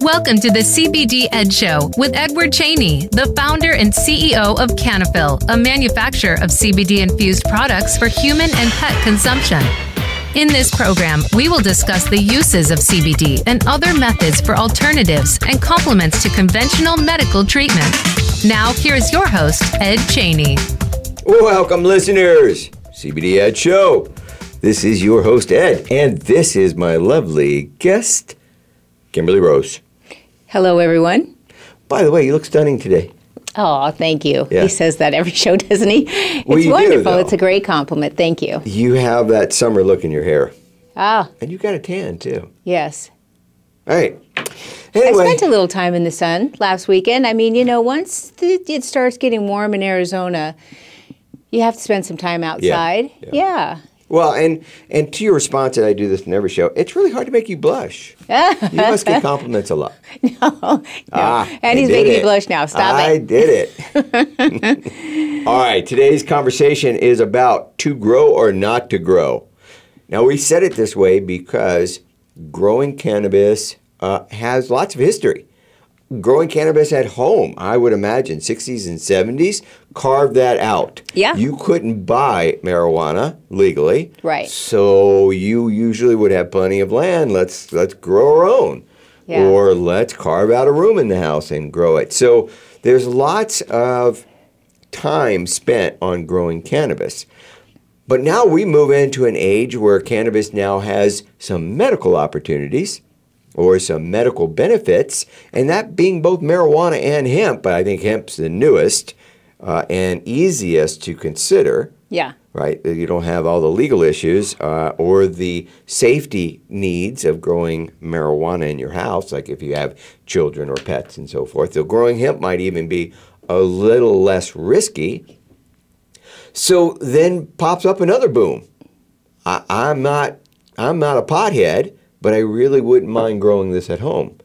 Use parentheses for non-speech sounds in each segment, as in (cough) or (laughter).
Welcome to the CBD Ed Show with Edward Cheney, the founder and CEO of Canafil, a manufacturer of CBD infused products for human and pet consumption. In this program, we will discuss the uses of CBD and other methods for alternatives and complements to conventional medical treatment. Now, here's your host, Ed Cheney. Welcome, listeners. CBD Ed Show. This is your host, Ed, and this is my lovely guest, Kimberly Rose. Hello, everyone. By the way, you look stunning today. Oh, thank you. Yeah. He says that every (laughs) show, doesn't he? Well, it's you wonderful. though. it's a great compliment. Thank you. You have that summer look in your hair, Ah, and you got a tan too. yes. All right. Anyway. I spent a little time in the sun last weekend. I mean, you know, once the, it starts getting warm in Arizona, you have to spend some time outside. yeah. Yeah. Well, and and to your response, and I do this in every show. It's really hard to make you blush. (laughs) you must get compliments a lot. (laughs) No, Ah, and he's making it. you blush now. Stop I it. I did it. (laughs) All right, today's conversation is about to grow or not to grow. Now, we said it this way because growing cannabis uh, has lots of history. Growing cannabis at home, I would imagine, 60s and 70s, carved that out. Yeah. You couldn't buy marijuana legally. Right. So you usually would have plenty of land. Let's let's grow our own. Yeah. Or let's carve out a room in the house and grow it. So there's lots of time spent on growing cannabis. But now we move into an age where cannabis now has some medical opportunities or some medical benefits, and that being both marijuana and hemp, but I think hemp's the newest uh, and easiest to consider Yeah. right? You don't have all the legal issues uh, or the safety needs of growing marijuana in your house, like if you have children or pets and so forth. So growing hemp might even be a little less risky. So then pops up another boom. I, I'm not I'm not a pothead, but I really wouldn't mind growing this at home.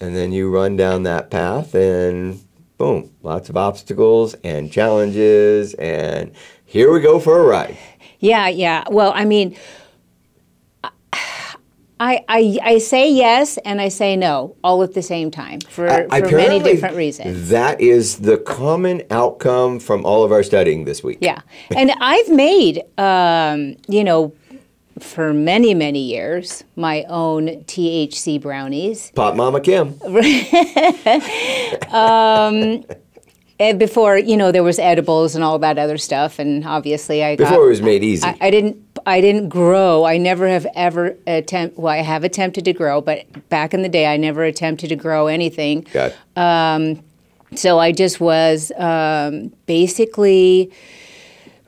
And then you run down that path and boom, lots of obstacles and challenges and here we go for a ride. Yeah, yeah. Well, I mean, I, I, I say yes and I say no all at the same time for, for many different reasons. That is the common outcome from all of our studying this week. Yeah. And I've made, um, you know, for many, many years, my own THC brownies. Pop Mama Kim. And (laughs) um, eh, before, you know, there was edibles and all that other stuff. And obviously, I got. Before it was made easy. I, I didn't. I didn't grow. I never have ever attempt. Well, I have attempted to grow, but back in the day, I never attempted to grow anything. Got um, So I just was um, basically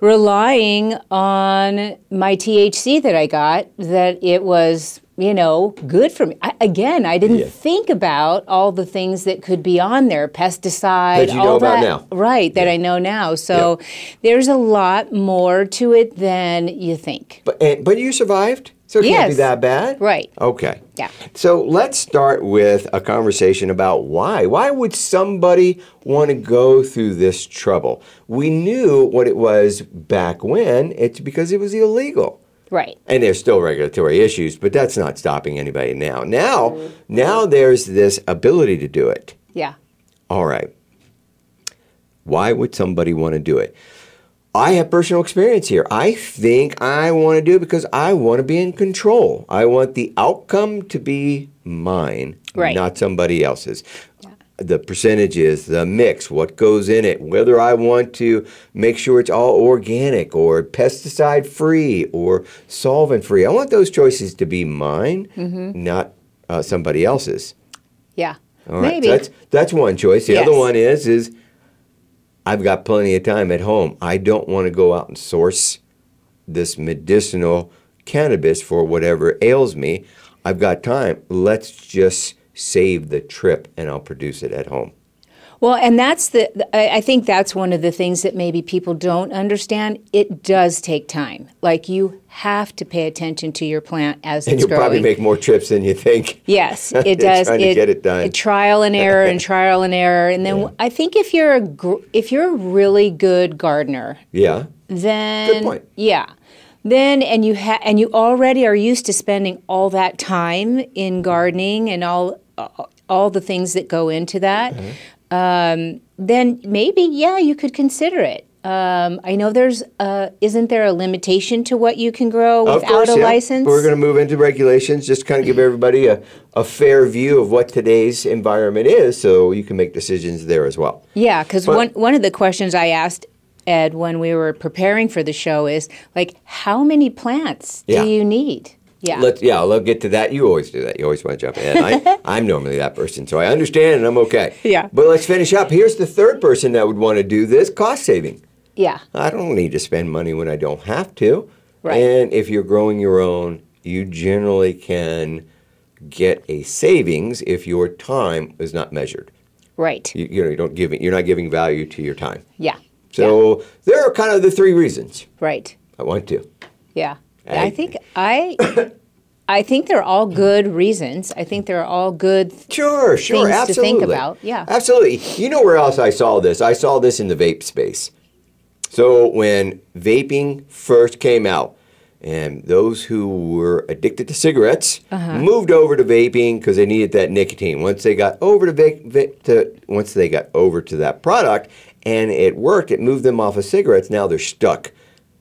relying on my THC that I got, that it was, you know, good for me. I, again, I didn't Yeah. think about all the things that could be on there, pesticide, That you know all that. now. Right, that I know now. So there's a lot more to it than you think. But and, but you survived, so it can't be that bad. Right. Okay. Yeah. So let's start with a conversation about why. Why would somebody want to go through this trouble? We knew what it was back when. It's because it was illegal. Right. And there's still regulatory issues, but that's not stopping anybody now. Now, now there's this ability to do it. Yeah. All right. Why would somebody want to do it? I have personal experience here. I think I want to do it because I want to be in control. I want the outcome to be mine, Right. not somebody else's. The percentages, the mix, what goes in it, whether I want to make sure it's all organic or pesticide free or solvent free. I want those choices to be mine, not uh, somebody else's. Yeah. All right, Maybe. so that's that's one choice. The other one is is I've got plenty of time at home. I don't want to go out and source this medicinal cannabis for whatever ails me. I've got time. Let's just save the trip and I'll produce it at home. Well, and that's the, I I think that's one of the things that maybe people don't understand. It does take time. Like you have to pay attention to your plant as And it's you'll growing. probably make more trips than you think. Yes, (laughs) it does. Trying to get it done. Trial and error and (laughs) trial and error, and then I think if you're a gr- if you're a really good gardener, Yeah. then good point. yeah, then and you ha- and you already are used to spending all that time in gardening and all all the things that go into that, mm-hmm. Um, then maybe yeah, you could consider it. Um, I know there's uh, isn't there a limitation to what you can grow without course, a yeah. license? We're going to move into regulations, just kind of give everybody a, a fair view of what today's environment is so you can make decisions there as well. Yeah, because one one of the questions I asked Ed when we were preparing for the show is like, how many plants Yeah. do you need? Yeah. Let's yeah, I'll get to that. You always do that. You always want to jump in. I, (laughs) I'm normally that person, so I understand and I'm okay. Yeah. But let's finish up. Here's the third person that would want to do this: cost saving. yeah. I don't need to spend money when I don't have to. Right. And if you're growing your own, you generally can get a savings if your time is not measured. Right. You, you know, you don't give it, you're not giving value to your time. Yeah. So there are kind of the three reasons Right. I want to. Yeah. I- I think I I think they're all good reasons. I think they're all good Sure, sure, things to absolutely. think about, yeah. absolutely. You know where else I saw this? I saw this in the vape space. So when vaping first came out, and those who were addicted to cigarettes Uh-huh. moved over to vaping because they needed that nicotine. Once they got over to, vape, vape to once they got over to that product and it worked, it moved them off of cigarettes. Now they're stuck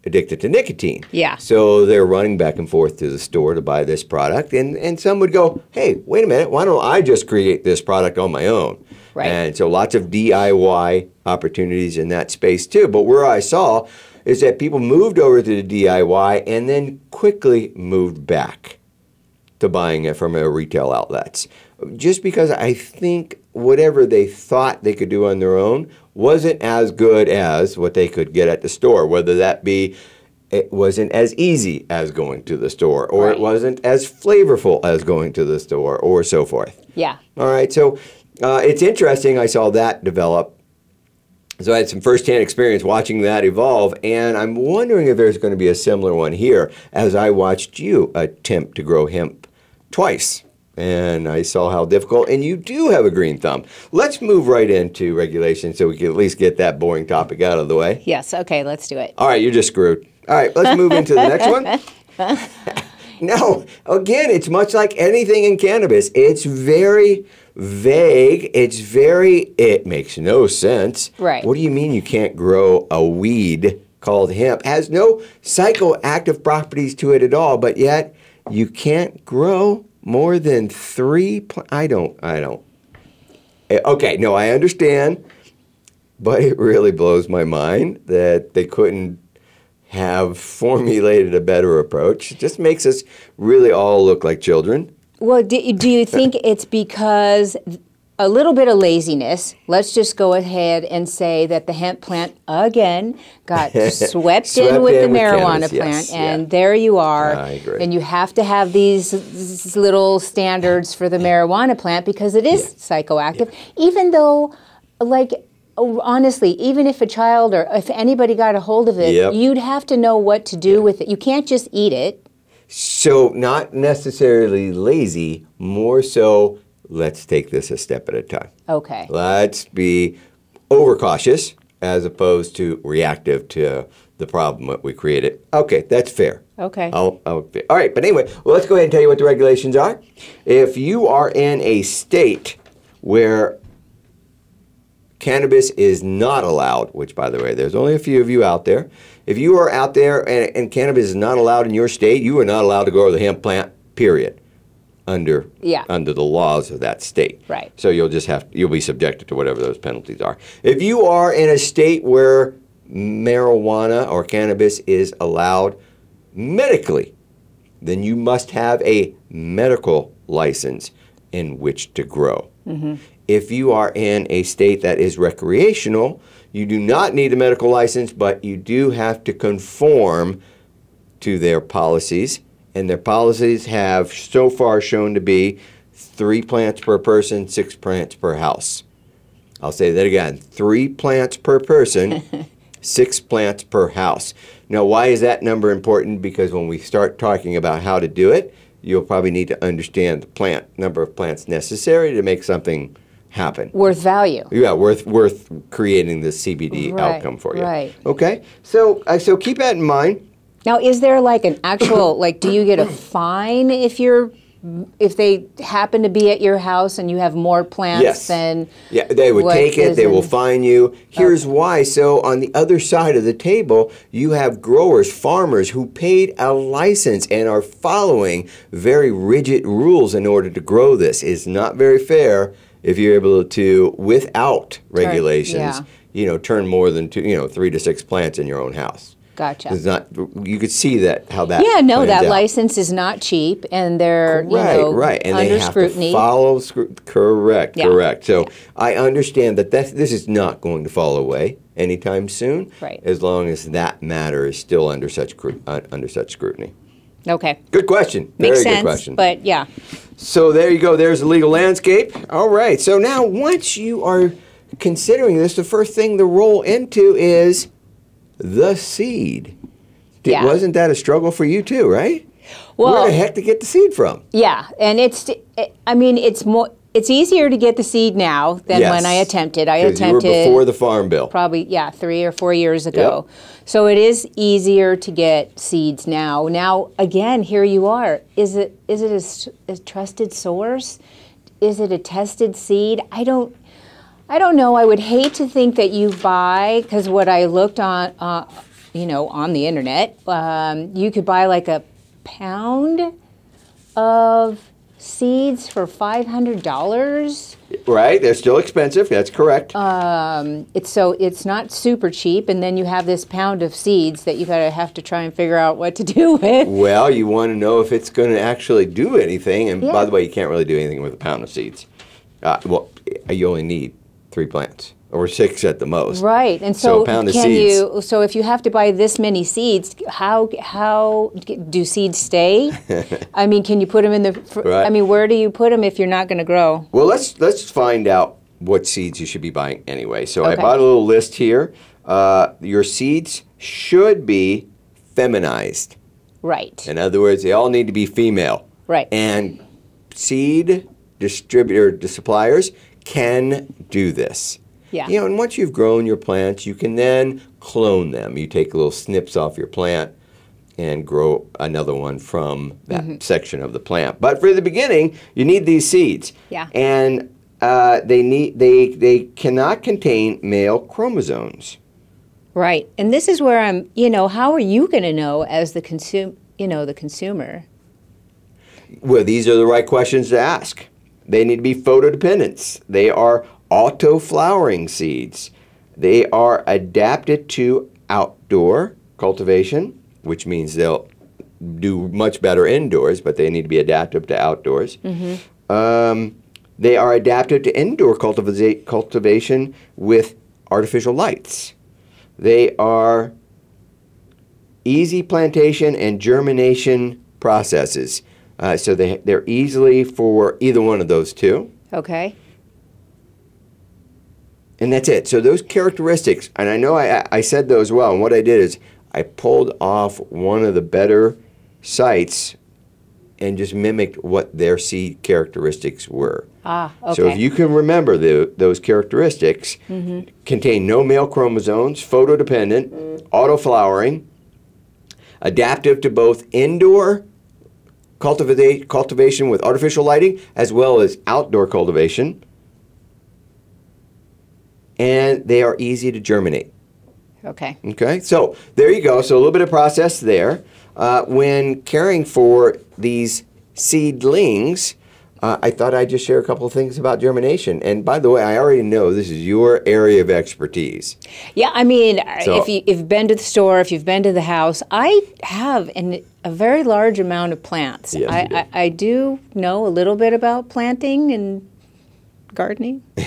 addicted to nicotine. Yeah. So they're running back and forth to the store to buy this product, and and some would go, "Hey, wait a minute, why don't I just create this product on my own?" Right. And so lots of DIY opportunities in that space too. But where I saw is that people moved over to the DIY and then quickly moved back to buying it from a retail outlets. Just because I think whatever they thought they could do on their own wasn't as good as what they could get at the store, whether that be it wasn't as easy as going to the store, or Right. it wasn't as flavorful as going to the store, or so forth. Yeah. All right, so uh, it's interesting. I saw that develop. So I had some firsthand experience watching that evolve, and I'm wondering if there's going to be a similar one here as I watched you attempt to grow hemp twice. And I saw how difficult, and you do have a green thumb. Let's move right into regulation so we can at least get that boring topic out of the way. Yes. Okay. Let's do it. All right, you're just screwed. All right, let's move into the next one. (laughs) no, again, it's much like anything in cannabis. It's very vague. It's very, it makes no sense. Right. What do you mean you can't grow a weed called hemp? Has no psychoactive properties to it at all, but yet you can't grow more than three. Pl- I don't, I don't. Eh, Okay, no, I understand. But it really blows my mind that they couldn't have formulated a better approach. It just makes us really all look like children. Well, do, do you think it's because a little bit of laziness? Let's just go ahead and say that the hemp plant again got (laughs) swept, Swept in with in the with marijuana cannabis, plant, yes, and yeah. there you are. I agree. And you have to have these, these little standards for the marijuana plant because it is psychoactive, even though, like. Honestly, even if a child or if anybody got a hold of it, Yep. you'd have to know what to do with it. You can't just eat it. So, not necessarily lazy, more so, let's take this a step at a time. Okay. Let's be overcautious as opposed to reactive to the problem that we created. Okay, that's fair. Okay. I'll, I'll, all right, but anyway, well, let's go ahead and tell you what the regulations are. If you are in a state where cannabis is not allowed, which, by the way, there's only a few of you out there. If you are out there and, and cannabis is not allowed in your state, you are not allowed to grow the hemp plant. Period. Under Yeah. under the laws of that state. Right. So you'll just have you'll be subjected to whatever those penalties are. If you are in a state where marijuana or cannabis is allowed medically, then you must have a medical license in which to grow. Mm-hmm. If you are in a state that is recreational, you do not need a medical license, but you do have to conform to their policies. And their policies have so far shown to be three plants per person, six plants per house. I'll say that again three plants per person, (laughs) six plants per house. Now, why is that number important? Because when we start talking about how to do it, you'll probably need to understand the plant number of plants necessary to make something happen. Worth value. Yeah, worth worth creating the CBD Right, outcome for you. right. Okay. So uh, so keep that in mind. Now, is there like an actual (coughs) like? Do you get a fine if you're if they happen to be at your house and you have more plants Yes. than? Yeah, they would take it They will in- fine you. Here's why. So on the other side of the table, you have growers, farmers who paid a license and are following very rigid rules in order to grow this. It's not very fair if you're able to, without regulations, yeah. you know, turn more than two, you know, three to six plants in your own house. Gotcha. It's not. You could see that how that. Yeah, no, that out. license is not cheap, and they're you Right, know right, and under they have scrutiny. to follow. Scru- correct, Yeah. correct. So I understand that that this is not going to fall away anytime soon. Right. As long as that matter is still under such uh, under such scrutiny. okay, Good question. makes Very good question. But yeah, So there you go. There's the legal landscape. All right. So now, once you are considering this, the first thing to roll into is the seed. Did, Yeah. Wasn't that a struggle for you too, right? Well- Where the heck to get the seed from? yeah, and it's I mean it's more it's easier to get the seed now than when I attempted. I attempted before the farm bill. probably yeah three or four years ago so it is easier to get seeds now now again here you are is it is it a trusted source is it a tested seed i don't i don't know i would hate to think that you buy because what i looked on uh, you know on the internet um, you could buy like a pound of seeds for $500 Right, they're still expensive. That's correct. Uh, it's so it's not super cheap, and then you have this pound of seeds that you gotta have to try and figure out what to (laughs) do with. well, you want to know if it's going to actually do anything. And by the way, you can't really do anything with a pound of seeds. Uh, well, you only need three plants or six at the most. Right, and So so, a pound of can seeds. you? So if you have to buy this many seeds, how how do seeds stay? (laughs) I mean, can you put them in the? fr- Right. I mean, where do you put them if you're not going to grow? Well, let's let's find out what seeds you should be buying anyway. So I bought a little list here. Uh, your seeds should be feminized. Right. In other words, they all need to be female. Right. And seed distributor suppliers can do this. Yeah. You know, and once you've grown your plants, you can then clone them. You take little snips off your plant and grow another one from that Mm-hmm. section of the plant. But for the beginning, you need these seeds. Yeah. And uh, they need they they cannot contain male chromosomes. Right. And this is where I'm. You know, how are you going to know as the consume? You know, the consumer. Well, these are the right questions to ask. They need to be photodependent. They are auto flowering seeds. They are adapted to outdoor cultivation, which means they'll do much better indoors, but they need to be adaptive to outdoors. Um, they are adapted to indoor cultiva- cultivation with artificial lights. They are easy plantation and germination processes. Uh, so they, they're easily for either one of those two. Okay. And that's it. So those characteristics, and I know I, I said those well, and what I did is I pulled off one of the better sites and just mimicked what their seed characteristics were. Ah. Okay. So if you can remember the, those characteristics, contain no male chromosomes, photodependent, auto flowering, adaptive to both indoor cultivate, cultivation with artificial lighting as well as outdoor cultivation, and they are easy to germinate. Okay. Okay, so there you go. So a little bit of process there. Uh, when caring for these seedlings, uh, I thought I'd just share a couple of things about germination. And by the way, I already know this is your area of expertise. Yeah, I mean, So- if, you, if you've been to the store, if you've been to the house, I have an, a very large amount of plants. Yes, I, do. I, I do know a little bit about planting and gardening. (laughs)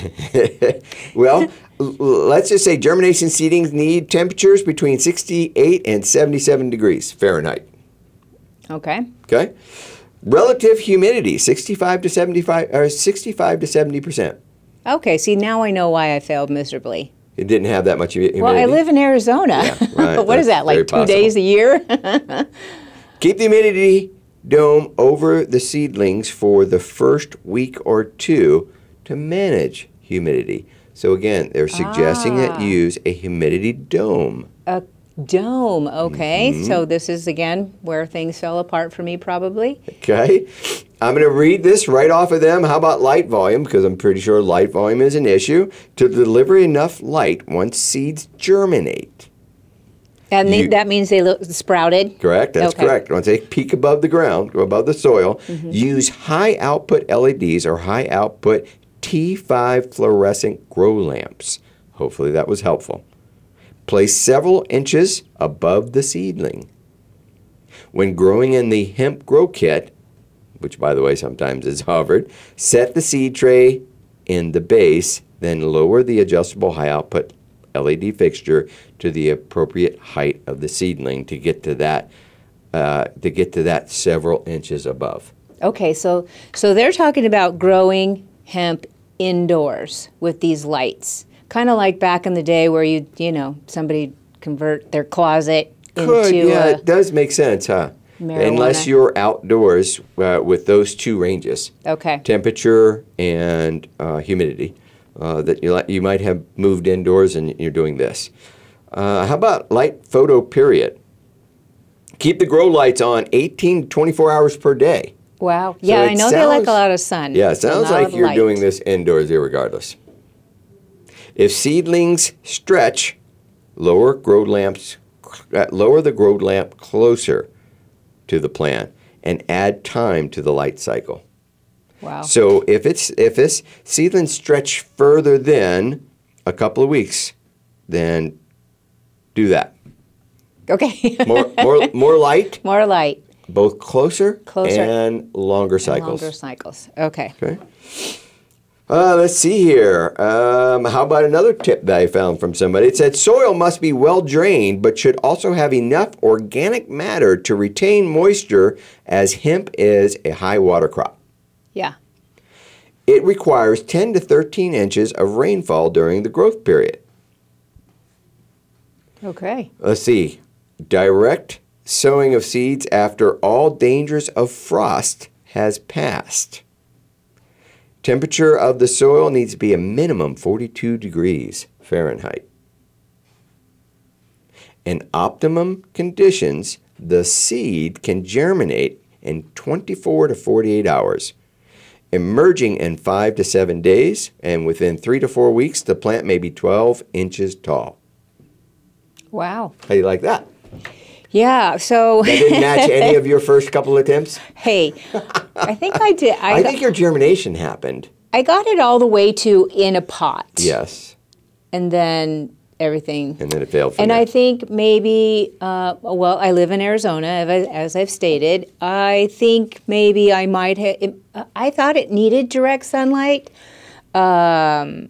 Well, let's just say germination seedings need temperatures between 68 and 77 degrees Fahrenheit. Okay. Okay, relative humidity 65 to 75 or 65 to 70 percent. Okay, see, now I know why I failed miserably. It didn't have that much hu- humidity. Well, I live in Arizona. Yeah, right, (laughs) what is that's that, like two possible. days a year? (laughs) Keep the humidity dome over the seedlings for the first week or two to manage humidity. So again, they're suggesting that Ah. you use a humidity dome. A Dome. Okay. Mm-hmm. So this is again where things fell apart for me, probably. Okay. I'm going to read this right off of them. How about light volume? Because I'm pretty sure light volume is an issue. To deliver enough light once seeds germinate. And they, You- that means they look sprouted. Correct? That's Okay. correct. Once they peek above the ground, go above the soil, Mm-hmm. use high output LEDs or high output T5 fluorescent grow lamps. Hopefully that was helpful. Place several inches above the seedling. When growing in the hemp grow kit, which by the way sometimes is (laughs) hovered, set the seed tray in the base, then lower the adjustable high output LED fixture to the appropriate height of the seedling to get to that uh, to get to that several inches above. Okay, so so they're talking about growing hemp indoors with these lights, kind of like back in the day where you you know somebody convert their closet Could into yeah, it does make sense, huh? Unless you're outdoors uh, with those two ranges. okay. temperature and uh, humidity uh, that you, you might have moved indoors and you're doing this. Uh, how about light photo period? Keep the grow lights on 18 to 24 hours per day. Wow. Yeah, I know they like a lot of sun. Yeah, it sounds like you're light. doing this indoors irregardless. If seedlings stretch, lower grow lamps, uh, lower the grow lamp closer to the plant and add time to the light cycle. Wow. So if it's if this seedlings stretch further than a couple of weeks, then do that. Okay. (laughs) More more more light, More light. both closer, Closer. and longer cycles. Longer cycles. Okay. Okay. Uh, let's see here. Um, how about another tip that I found from somebody? It said soil must be well drained, but should also have enough organic matter to retain moisture, as hemp is a high water crop. Yeah. It requires 10 to 13 inches of rainfall during the growth period. Okay. Let's see. Direct sowing of seeds after all dangers of frost has passed. Temperature of the soil needs to be a minimum 42 degrees Fahrenheit. In optimum conditions, the seed can germinate in 24 to 48 hours, emerging in 5 to 7 days, and within 3 to 4 weeks, the plant may be 12 inches tall. Wow. How do you like that? Yeah. So That didn't match any of your (laughs) first couple attempts? hey, I think I did. I, I got, think your germination happened. I got it all the way to in a pot. Yes. And then everything And then it failed And there. I think maybe, uh, well, I live in Arizona, as as I've stated. I think maybe I might have. I thought it needed direct sunlight, um,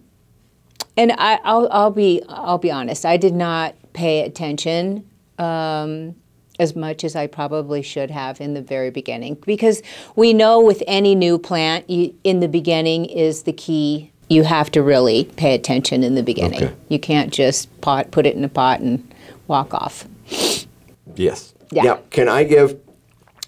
and I, I'll, I'll be I'll be honest. I did not pay attention um, as much as I probably should have in the very beginning, because we know with any new plant, you, in the beginning is the key. You have to really pay attention in the beginning. Okay. You can't just pot put it in a pot and walk off. yes. Yeah. Now, can I give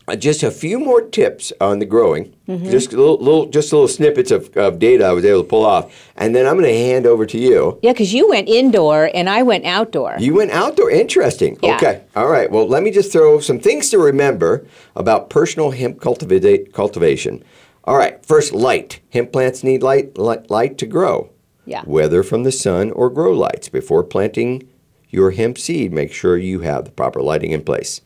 uh, just a few more tips on the growing? Mm-hmm. Just little, little, just little snippets of, of data I was able to pull off, and then I'm going to hand over to you. Yeah, because you went indoor and I went outdoor. You went outdoor. Interesting. Yeah. Okay. All right. Well, let me just throw some things to remember about personal hemp cultiva- cultivation. All right. First, light. Hemp plants need light, light, light to grow. Yeah. Whether from the sun or grow lights. Before planting your hemp seed, make sure you have the proper lighting in place.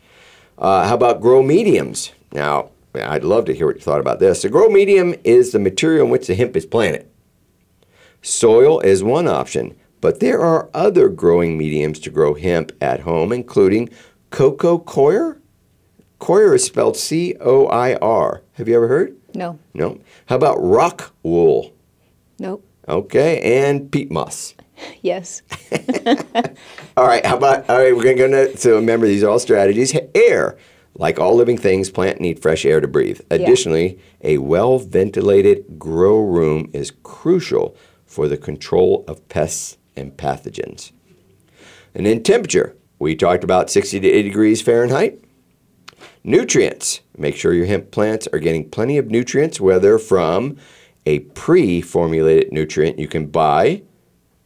Uh, how about grow mediums? Now, I'd love to hear what you thought about this. The grow medium is the material in which the hemp is planted. Soil is one option, but there are other growing mediums to grow hemp at home, including coco coir. Coir is spelled C O I R. Have you ever heard? No, No. How about rock wool? nope. Okay, and peat moss. (laughs) Yes. (laughs) All right, how about all right, we're going to go to so remember these are all strategies. Air. Like all living things, plant need fresh air to breathe. Additionally, a well-ventilated grow room is crucial for the control of pests and pathogens. And then temperature. We talked about 60 to 80 degrees Fahrenheit. Nutrients. Make sure your hemp plants are getting plenty of nutrients, whether from a pre formulated nutrient you can buy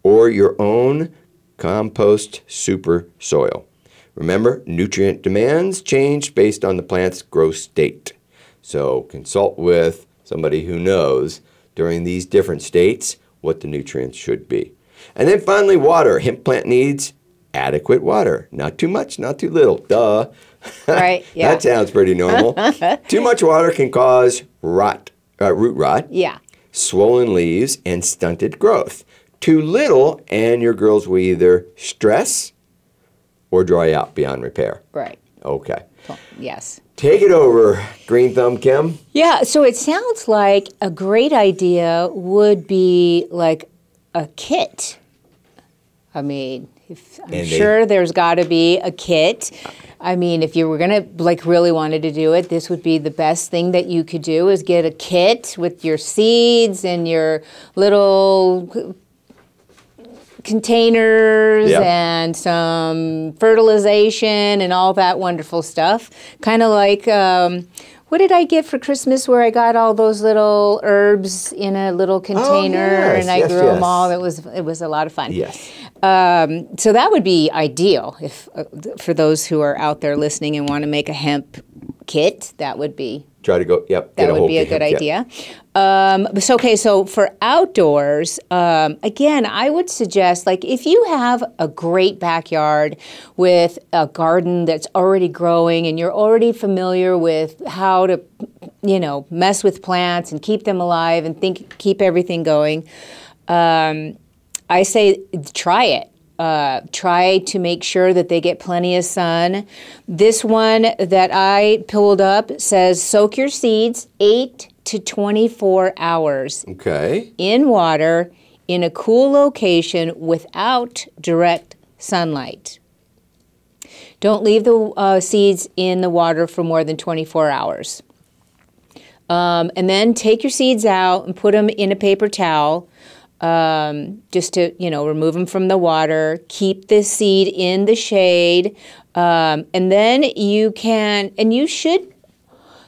or your own compost super soil. Remember, nutrient demands change based on the plant's growth state. So consult with somebody who knows during these different states what the nutrients should be. And then finally, water. Hemp plant needs adequate water. Not too much, not too little. Duh. (laughs) Right, yeah. that sounds pretty normal. (laughs) too much water can cause rot, uh, root rot, Yeah. swollen leaves, and stunted growth. Too little, and your girls will either stress or dry out beyond repair. Right. Okay. Well, Yes. Take it over, Green Thumb Kim. Yeah, so it sounds like a great idea would be like a kit. I mean, if, I'm they- sure there's got to be a kit. I mean, if you were gonna like really wanted to do it, this would be the best thing that you could do is get a kit with your seeds and your little containers Yeah. and some fertilization and all that wonderful stuff. Kind of like, um, what did I get for Christmas where I got all those little herbs in a little container Oh, yes, and I yes, grew them all? It was it was a lot of fun. Yes. Um, so that would be ideal if uh, for those who are out there listening and want to make a hemp kit. That would be Try to go, yep. that get would be a good kit. idea. Um, so, okay, so for outdoors, um, again, I would suggest like if you have a great backyard with a garden that's already growing and you're already familiar with how to, you know, mess with plants and keep them alive and think keep everything going. Um, I say try it. Uh, try to make sure that they get plenty of sun. This one that I pulled up says soak your seeds 8 to 24 hours Okay. in water in a cool location without direct sunlight. Don't leave the uh, seeds in the water for more than 24 hours. Um, and then take your seeds out and put them in a paper towel um, just to, you know, remove them from the water. Keep the seed in the shade. Um, and then you can, and you should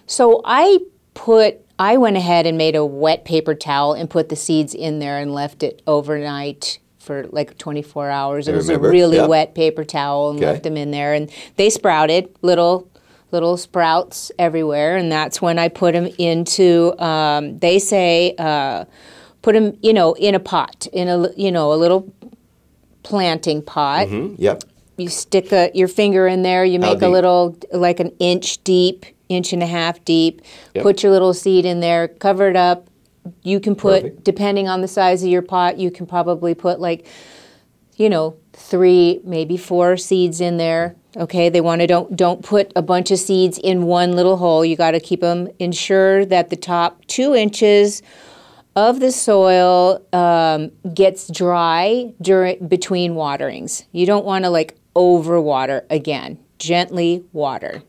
so I put, I went ahead and made a wet paper towel and put the seeds in there and left it overnight for like 24 hours. It I was remember, a really yeah. wet paper towel and Okay. left them in there, and they sprouted little. Little sprouts everywhere, and that's when I put them into. Um, they say uh, put them, you know, in a pot, in a you know a little planting pot Mm, Yep. you stick a, your finger in there, you make a little, like an inch deep, inch and a half deep, Yep. put your little seed in there, cover it up. You can put, Perfect. depending on the size of your pot, you can probably put like, you know, three, maybe four seeds in there. Okay, they want to don't don't put a bunch of seeds in one little hole. You got to keep them. Ensure that the top two inches of the soil um, gets dry during between waterings. You don't want to like overwater again. Gently water.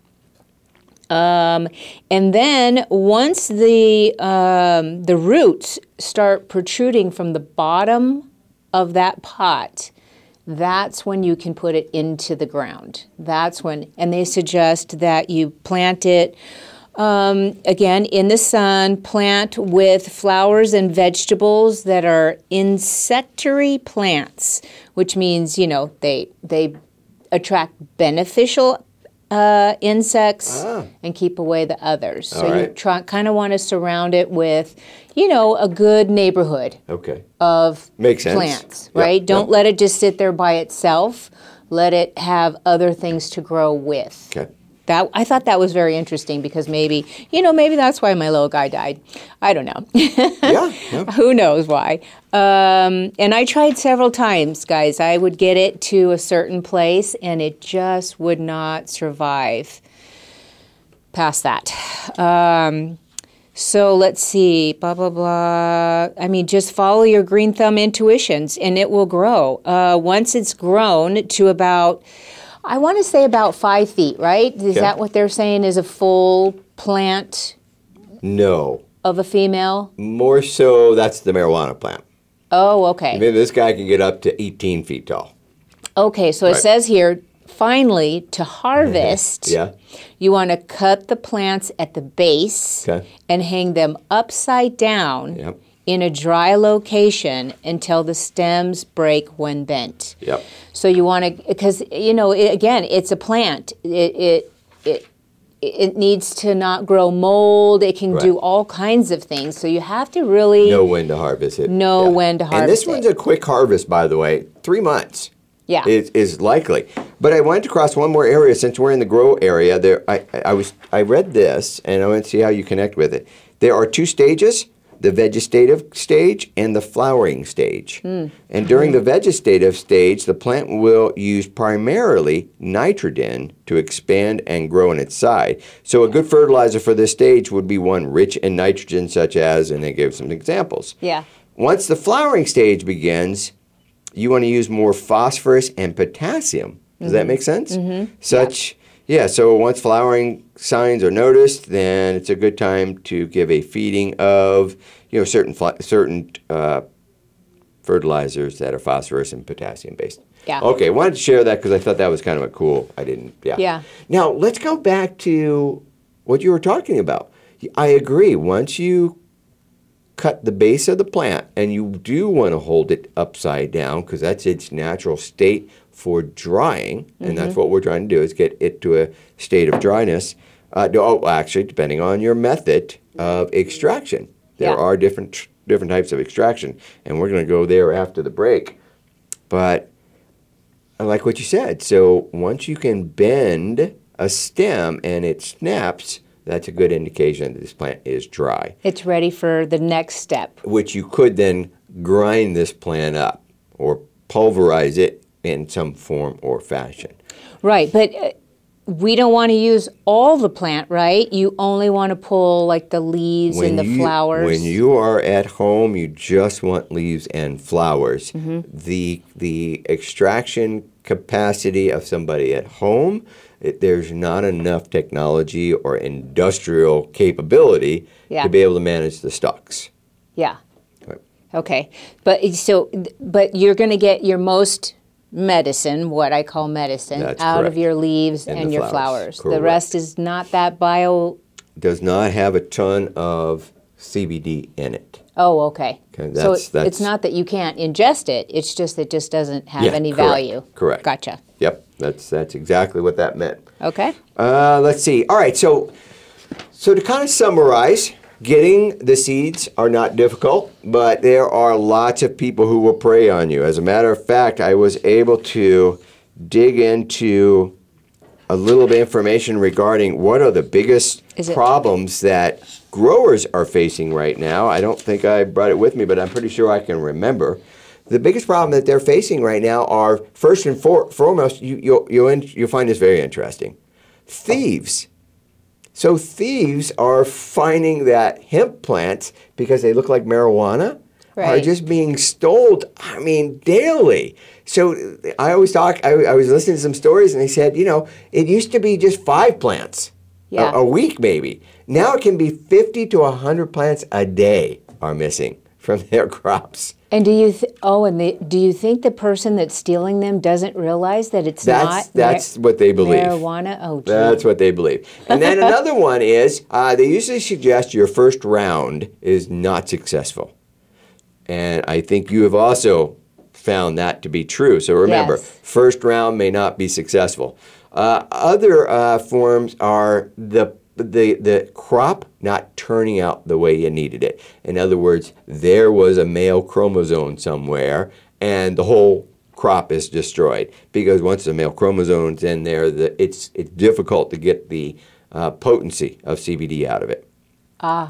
Um, and then once the um, the roots start protruding from the bottom of that pot, that's when you can put it into the ground. That's when, and they suggest that you plant it um, again in the sun. Plant with flowers and vegetables that are insectary plants, which means you know they they attract beneficial uh, insects and keep away the others. So Ah. All you right. try, kind of want to surround it with, you know, a good neighborhood Okay. of Makes sense. plants, Yep, right? Don't yep. let it just sit there by itself. Let it have other things to grow with. Okay. That I thought that was very interesting because maybe, you know, maybe that's why my little guy died. I don't know. Yeah. yeah. (laughs) Who knows why? Um, and I tried several times, guys. I would get it to a certain place and it just would not survive past that. Um, so let's see, blah, blah, blah. I mean, just follow your green thumb intuitions and it will grow. Uh, once it's grown to about, I want to say about five feet, right? Is Okay. that what they're saying is a full plant No. of a female? More so, that's the marijuana plant. Oh, okay. Maybe this guy can get up to 18 feet tall. Okay, so it says here, finally, to harvest, (laughs) Yeah. you want to cut the plants at the base Okay. and hang them upside down Yep. In a dry location until the stems break when bent. Yep. So you want to, because you know, it, again, it's a plant. It it it it needs to not grow mold. It can do all kinds of things. So you have to really Know when to harvest it. Know when to harvest it. And this one's it. a quick harvest, by the way. Three months. Yeah. Is, is likely. But I went across one more area since we're in the grow area. There, I, I was I read this and I want to see how you connect with it. There are two stages: the vegetative stage and the flowering stage. Hmm. And during the vegetative stage, the plant will use primarily nitrogen to expand and grow in its side. So a good fertilizer for this stage would be one rich in nitrogen, such as, and they gave some examples. yeah. Once the flowering stage begins, you want to use more phosphorus and potassium. Does that make sense? Such, yeah. So once flowering signs are noticed, then it's a good time to give a feeding of, you know, certain fl- certain uh, fertilizers that are phosphorus and potassium based. Yeah. Okay, wanted to share that because I thought that was kind of a cool. I didn't. Yeah. Yeah. Now let's go back to what you were talking about. I agree. Once you cut the base of the plant and you do want to hold it upside down because that's its natural state for drying and that's Mm-hmm. what we're trying to do is get it to a state of dryness uh, no, oh, actually depending on your method of extraction there Yeah. are different different types of extraction and we're going to go there after the break but I like what you said so once you can bend a stem and it snaps that's a good indication that this plant is dry It's ready for the next step. which you could then grind this plant up or pulverize it in some form or fashion. Right, but uh, we don't want to use all the plant, right? You only want to pull like the leaves and the you, flowers. When you are at home, you just want leaves and flowers. Mm-hmm. The the extraction capacity of somebody at home, it, there's not enough technology or industrial capability Yeah. to be able to manage the stalks. yeah. Right. Okay, but so but you're going to get your most medicine, what I call medicine, That's out correct. of your leaves And and, your flowers. flowers. The rest is not that bio. Does not have a ton of CBD in it. Oh, okay. Okay, so it- that's- it's not that you can't ingest it. It's just it just doesn't have Yeah, any correct, value. correct. Gotcha. Yep, that's that's exactly what that meant. Okay. Uh, let's see. All right, so so to kind of summarize, getting the seeds are not difficult, but there are lots of people who will prey on you. As a matter of fact, I was able to dig into a little bit of information regarding what are the biggest problems that growers are facing right now. I don't think I brought it with me, but I'm pretty sure I can remember. The biggest problem that they're facing right now are first and for, foremost, you, you'll, you'll, in- you'll find this very interesting thieves. So thieves are finding that hemp plants because they look like marijuana are just being stole. I mean, daily. So I always talk. I, I was listening to some stories, and they said, you know, it used to be just five plants a- a, week, maybe. Now it can be fifty to hundred plants a day are missing from their crops. And do you th- oh, and the, do you think the person that's stealing them doesn't realize that it's That's not that's what they believe. marijuana? Oh, gee. That's what they believe. And then (laughs) another one is uh, they usually suggest your first round is not successful. And I think you have also found that to be true. So remember, Yes. first round may not be successful. Uh, other uh, forms are the the the crop not turning out the way you needed it. In other words, there was a male chromosome somewhere, and the whole crop is destroyed because once the male chromosome's in there, the, it's it's difficult to get the uh, potency of CBD out of it. ah,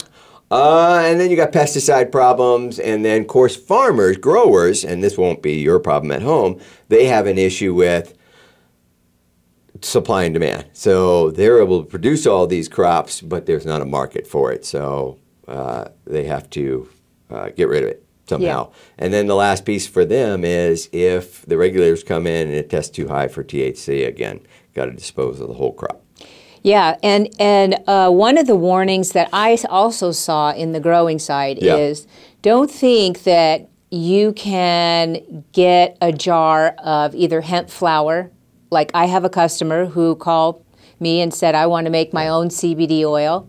Uh, and then you got pesticide problems, and then, of course, farmers, growers, and this won't be your problem at home, they have an issue with supply and demand. So they're able to produce all these crops, but there's not a market for it. So uh, they have to uh, get rid of it somehow. And then the last piece for them is if the regulators come in and it tests too high for THC, again, got to dispose of the whole crop. yeah, and and uh, one of the warnings that I also saw in the growing side Yeah. is don't think that you can get a jar of either hemp flower. Like I have a customer who called me and said, "I want to make my own CBD oil."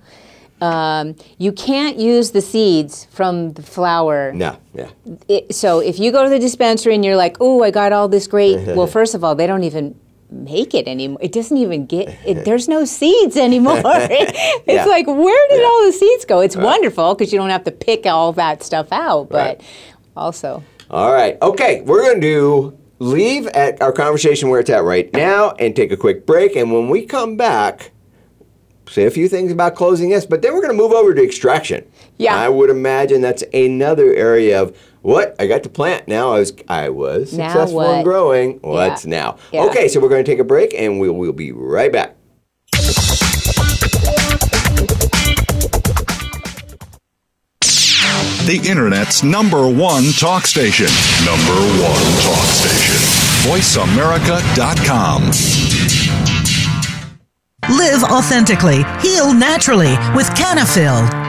Um, you can't use the seeds from the flower. No, yeah. It, so if you go to the dispensary and you're like, "Oh, I got all this great," (laughs) well, first of all, they don't even make it anymore. It doesn't even get. It, (laughs) there's no seeds anymore. (laughs) it's Yeah. like, where did Yeah. all the seeds go? It's wonderful because you don't have to pick all that stuff out, but Right. also. All right. Okay, we're going to do leave at our conversation where it's at right now and take a quick break. And when we come back, say a few things about closing this, but then we're going to move over to extraction. Yeah. I would imagine that's another area of what I got to plant. Now I was I was Now successful in growing. What's now? Yeah. Okay, so we're going to take a break and we'll we'll be right back. The Internet's number one talk station. Number one talk station. VoiceAmerica.com. Live authentically, heal naturally with Cannafyl.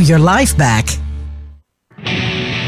your life back.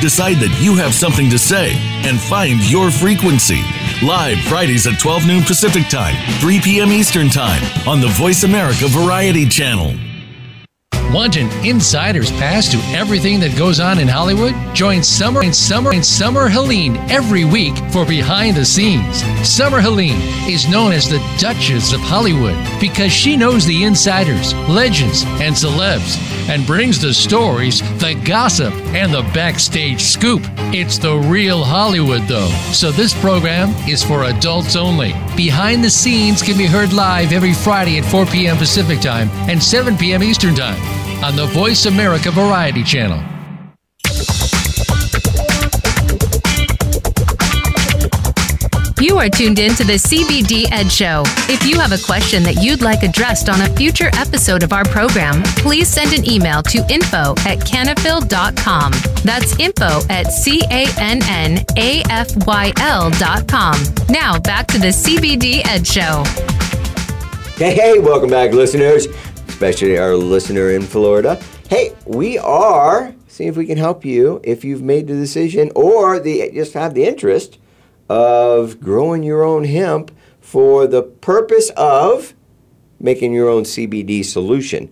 decide that you have something to say, and find your frequency. Live Fridays at 12 noon Pacific Time, 3 p.m. Eastern Time on the Voice America Variety Channel. Want an insider's pass to everything that goes on in Hollywood? Join Summer and Summer and Summer Helene every week for Behind the Scenes. Summer Helene is known as the Duchess of Hollywood because she knows the insiders, legends, and celebs and brings the stories, the gossip, and the backstage scoop. It's the real Hollywood, though. So this program is for adults only. Behind the Scenes can be heard live every Friday at 4 p.m. Pacific Time and 7 p.m. Eastern Time on the Voice America Variety Channel. You are tuned in to the CBD Ed Show. If you have a question that you'd like addressed on a future episode of our program, please send an email to info at cannafyl.com. That's info at C A N N A F Y L dot com. Now back to the CBD Ed Show. Hey, hey, welcome back, listeners, especially our listener in Florida. Hey, we are seeing if we can help you if you've made the decision or the just have the interest of growing your own hemp for the purpose of making your own CBD solution.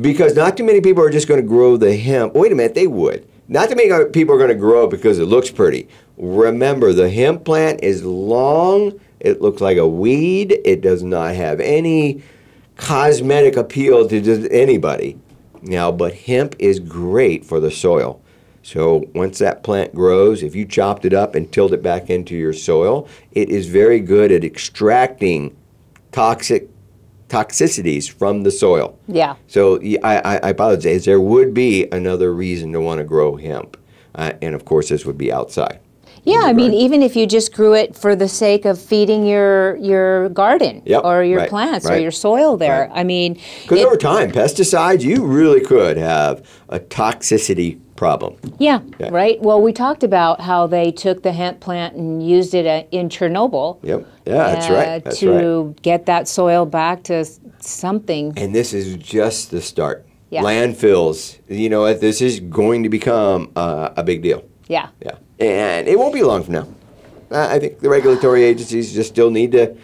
Because not too many people are just going to grow the hemp. Wait a minute, they would. Not too many people are going to grow because it looks pretty. Remember, the hemp plant is long. It looks like a weed. It does not have any cosmetic appeal to anybody. Now, but hemp is great for the soil. So once that plant grows, if you chopped it up and tilled it back into your soil, it is very good at extracting toxic toxicities from the soil. Yeah. So I apologize. There would be another reason to want to grow hemp, uh, and of course, this would be outside. Yeah, I mean, even if you just grew it for the sake of feeding your your garden Yep, or your right, plants or your soil there. right. I mean, Because over time, pesticides, you really could have a toxicity problem. yeah, Yeah. right. Well, we talked about how they took the hemp plant and used it uh, in Chernobyl. Yep. Yeah, that's uh, right. That's to right. get that soil back to something. And this is just the start. Yeah. Landfills, you know, this is going to become uh, a big deal. Yeah. Yeah. And it won't be long from now. Uh, I think the regulatory agencies just still need to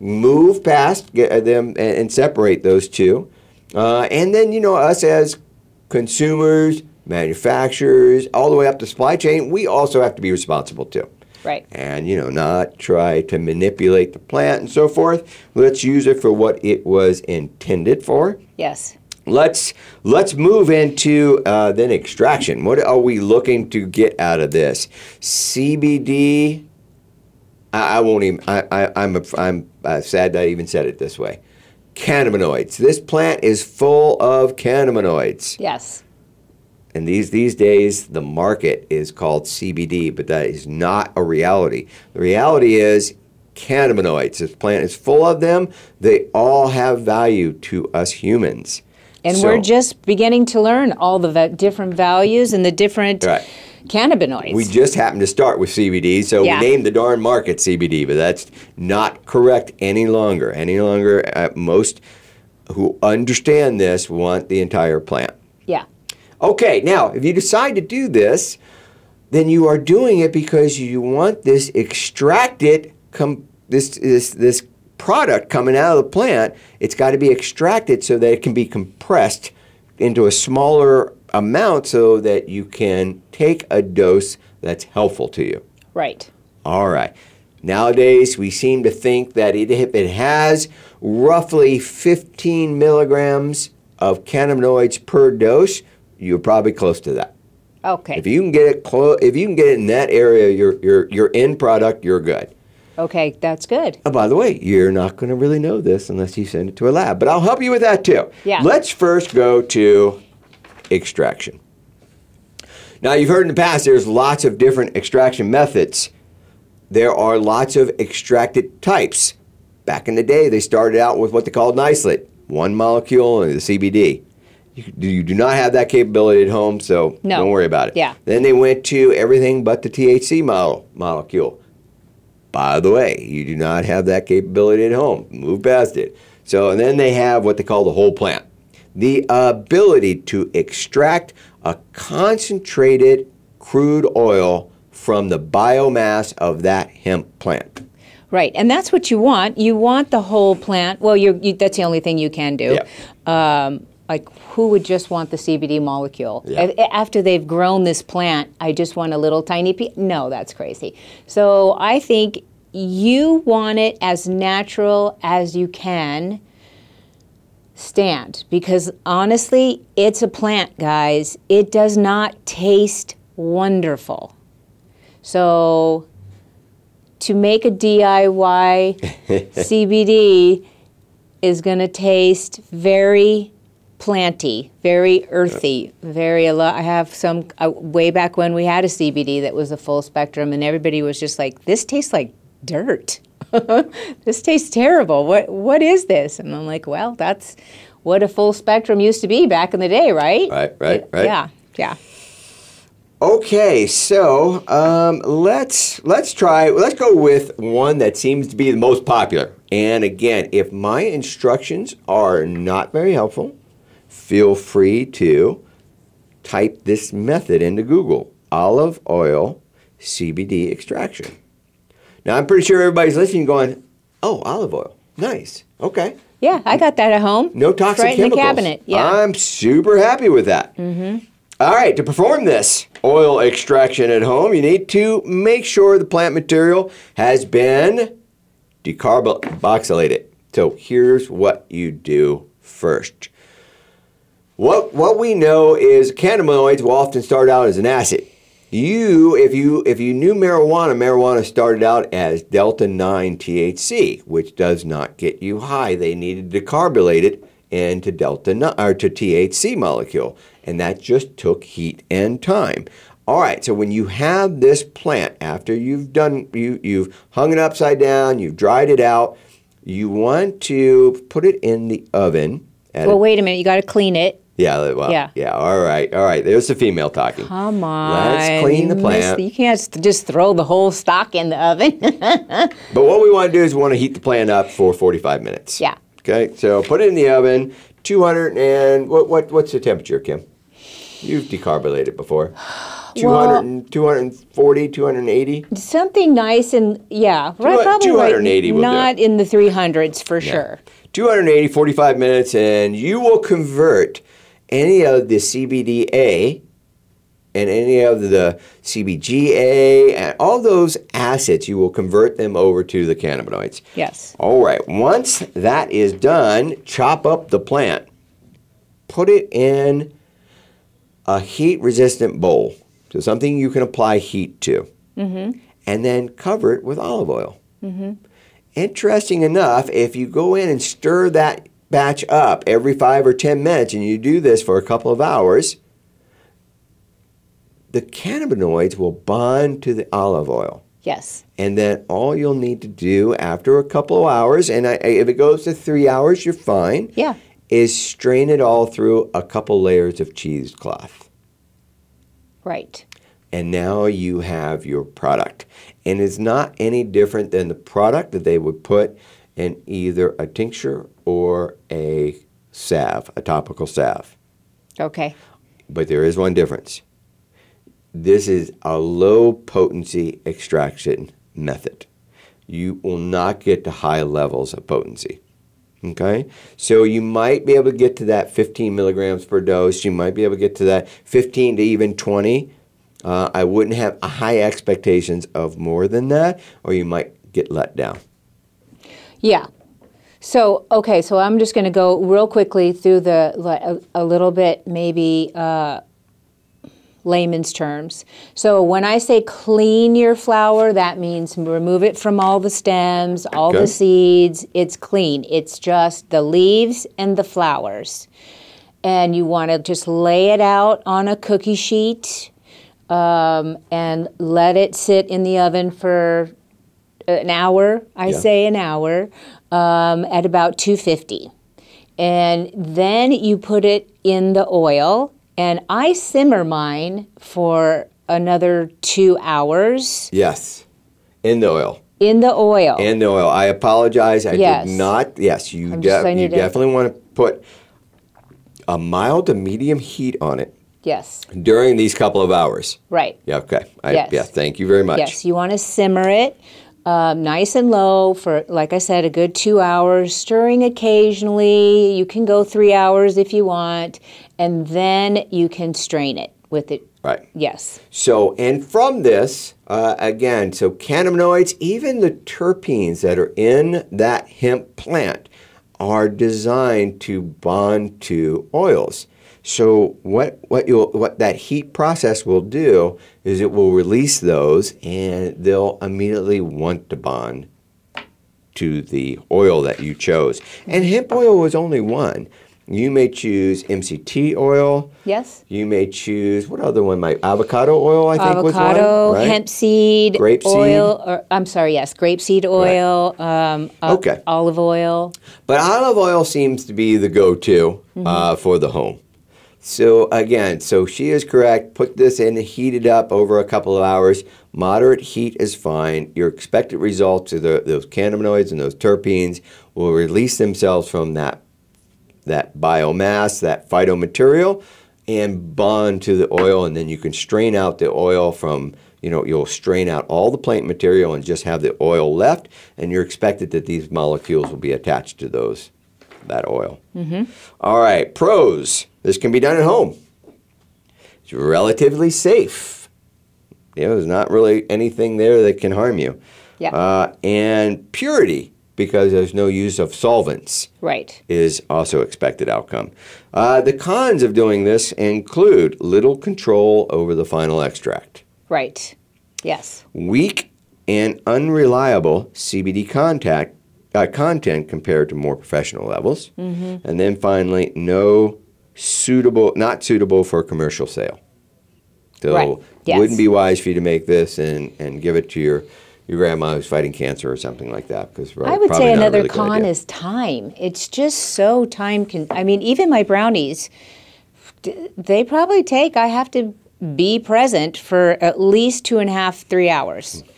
move past get them and, and separate those two. Uh, and then, you know, us as consumers, manufacturers, all the way up the supply chain, we also have to be responsible too. Right. And, you know, not try to manipulate the plant and so forth. Let's use it for what it was intended for. Yes. Let's let's move into uh, then extraction. What are we looking to get out of this? CBD. I, I won't even. I, I, I'm I'm uh, sad that I even said it this way. Cannabinoids. This plant is full of cannabinoids. Yes. And these these days, the market is called CBD, but that is not a reality. The reality is cannabinoids. This plant is full of them. They all have value to us humans. And So- we're just beginning to learn all the va- different values and the different Right. cannabinoids. We just happened to start with CBD, so Yeah. we named the darn market CBD, but that's not correct any longer. Any longer, uh, most who understand this want the entire plant. yeah. Okay, now if you decide to do this, then you are doing it because you want this extracted com- this this this product coming out of the plant. It's got to be extracted so that it can be compressed into a smaller amount so that you can take a dose that's helpful to you. Right. All right. Nowadays, we seem to think that it, if it has roughly 15 milligrams of cannabinoids per dose, you're probably close to that. Okay. If you can get it close, if you can get it in that area, your your your end product, you're good. Okay, that's good. Oh, by the way, you're not going to really know this unless you send it to a lab, but I'll help you with that too. Yeah. Let's first go to extraction. Now, you've heard in the past there's lots of different extraction methods. There are lots of extracted types. Back in the day, they started out with what they called an isolate, one molecule and the CBD. You, you do not have that capability at home, so No. don't worry about it. Yeah. Then they went to everything but the THC model, molecule. By the way, you do not have that capability at home. Move past it. So, and then they have what they call the whole plant the ability to extract a concentrated crude oil from the biomass of that hemp plant. Right, and that's what you want. You want the whole plant. Well, you're, you, that's the only thing you can do. Um, like, who would just want the CBD molecule Yeah. After they've grown this plant? I just want a little tiny piece. No, that's crazy. So I think you want it as natural as you can stand because honestly, it's a plant, guys. It does not taste wonderful. So to make a DIY (laughs) CBD is going to taste very planty, very earthy, very a lot. I have some uh, way back when we had a CBD that was a full spectrum, and everybody was just like, "This tastes like dirt. (laughs) this tastes terrible. What what is this?" And I'm like, "Well, that's what a full spectrum used to be back in the day, right?" Right, right, It- right. Yeah, yeah. Okay, so um, let's let's try. Let's go with one that seems to be the most popular. And again, if my instructions are not very helpful, feel free to type this method into Google: olive oil CBD extraction. Now, I'm pretty sure everybody's listening, going, "Oh, olive oil, nice, okay." Yeah, I got that at home. No toxic right chemicals. in the cabinet. Yeah. I'm super happy with that. Mm-hmm. right, to perform this oil extraction at home, you need to make sure the plant material has been decarboxylated. So here's what you do first. What what we know is cannabinoids will often start out as an acid. You, if you if you knew marijuana, marijuana started out as delta nine THC, which does not get you high. They needed to decarbylate it into delta nine or to THC molecule, and that just took heat and time. All right, so when you have this plant after you've done you you've hung it upside down, you've dried it out, you want to put it in the oven. At a well, wait a minute. You got to clean it. Yeah, well, Yeah. yeah. All right, all right. There's the female talking. Come on. Let's clean the plant. you can't just throw the whole stalk in the oven. (laughs) But what we want to do is we want to heat the plant up for 45 minutes. Yeah. Okay. So put it in the oven. 200 and what what what's the temperature, Kim? You've decarbonated before. (sighs) 200 and, 240, 280. Something nice and yeah, Two- right. Probably 280 will do not in the 300s for sure. 280, 45 minutes, and you will convert any of the CBDA and any of the CBGA and all those acids, you will convert them over to the cannabinoids. Yes. All right, once that is done, chop up the plant. put it in a heat resistant bowl, so something you can apply heat to, Mm-hmm. and then cover it with olive oil. Interesting enough, if you go in and stir that batch up every five or ten minutes, and you do this for a couple of hours, the cannabinoids will bond to the olive oil. Yes. And then all you'll need to do after a couple of hours, and I, if it goes to three hours, you're fine. Yeah. Is strain it all through a couple layers of cheesecloth. Right. And now you have your product. And it's not any different than the product that they would put in either a tincture or a salve, a topical salve. Okay. But there is one difference. This is a low potency extraction method. You will not get to high levels of potency. Okay? So you might be able to get to that 15 milligrams per dose. You might be able to get to that 15 to even 20. Uh, I wouldn't have high expectations of more than that, or you might get let down. Yeah. So, okay, so I'm just going to go real quickly through the, a, a little bit, maybe uh, layman's terms. So, when I say clean your flower, that means remove it from all the stems, all Okay. the seeds. It's clean. It's just the leaves and the flowers. And you want to just lay it out on a cookie sheet um, and let it sit in the oven for an hour. I Yeah. say an hour um, at about 250. And then you put it in the oil, and I simmer mine for another two hours Yes, in the oil. in the oil. In the oil. I apologize. I Yes. did not. Yes, you, de- you definitely want to put a mild to medium heat on it yes, during these couple of hours. right. Yeah, okay. I, Yes. Yeah, thank you very much. Yes, you want to simmer it um, nice and low for, like I said, a good two hours, stirring occasionally. You can go three hours if you want, and then you can strain it with it. Right. Yes. So, and from this, uh, again, so cannabinoids, even the terpenes that are in that hemp plant, are designed to bond to oils. So, what what you'll what that heat process will do is it will release those, and they'll immediately want to bond to the oil that you chose. And hemp oil was only one. You may choose MCT oil. Yes. You may choose what other one might avocado oil I think was Avocado, one. Right? hemp seed, Grapeseed. oil, or I'm sorry, yes, grapeseed oil, um, uh, Okay. olive oil. But olive oil seems to be the go-to uh, for the home. So again, so she is correct. Put this in, heat it up over a couple of hours. Moderate heat is fine. Your expected results are the, those cannabinoids and those terpenes will release themselves from that that biomass, that phytomaterial, and bond to the oil, and then you can strain out the oil from. You know, you'll strain out all the plant material and just have the oil left, and you're expected that these molecules will be attached to those that oil. Mm-hmm. All right, pros. This can be done at home. It's relatively safe. You know, there's not really anything there that can harm you. Yeah. Uh, and purity, because there's no use of solvents, Right. is also expected outcome. Uh, the cons of doing this include little control over the final extract, Right. Yes. weak and unreliable CBD contact uh, content compared to more professional levels, Mm-hmm. and then finally, no suitable, not suitable for commercial sale. So, Right. Yes. wouldn't be wise for you to make this and, and give it to your your grandma who's fighting cancer or something like that. Because I would say another con is time. It's just so time con. I mean, even my brownies, they probably take. I have to be present for at least two and a half, three hours. Hmm.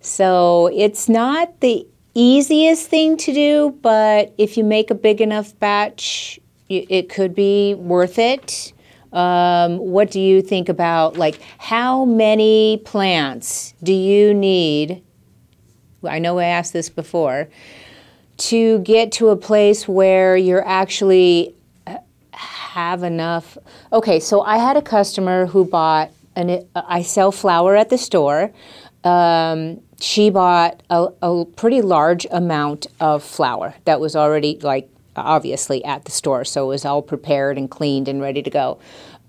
So it's not the easiest thing to do, but if you make a big enough batch, it could be worth it. Um, what do you think about like how many plants do you need? I know I asked this before to get to a place where you're actually uh, have enough. Okay, so I had a customer who bought an. I sell flower at the store. Um, she bought a, a pretty large amount of flower that was already like obviously at the store, so it was all prepared and cleaned and ready to go.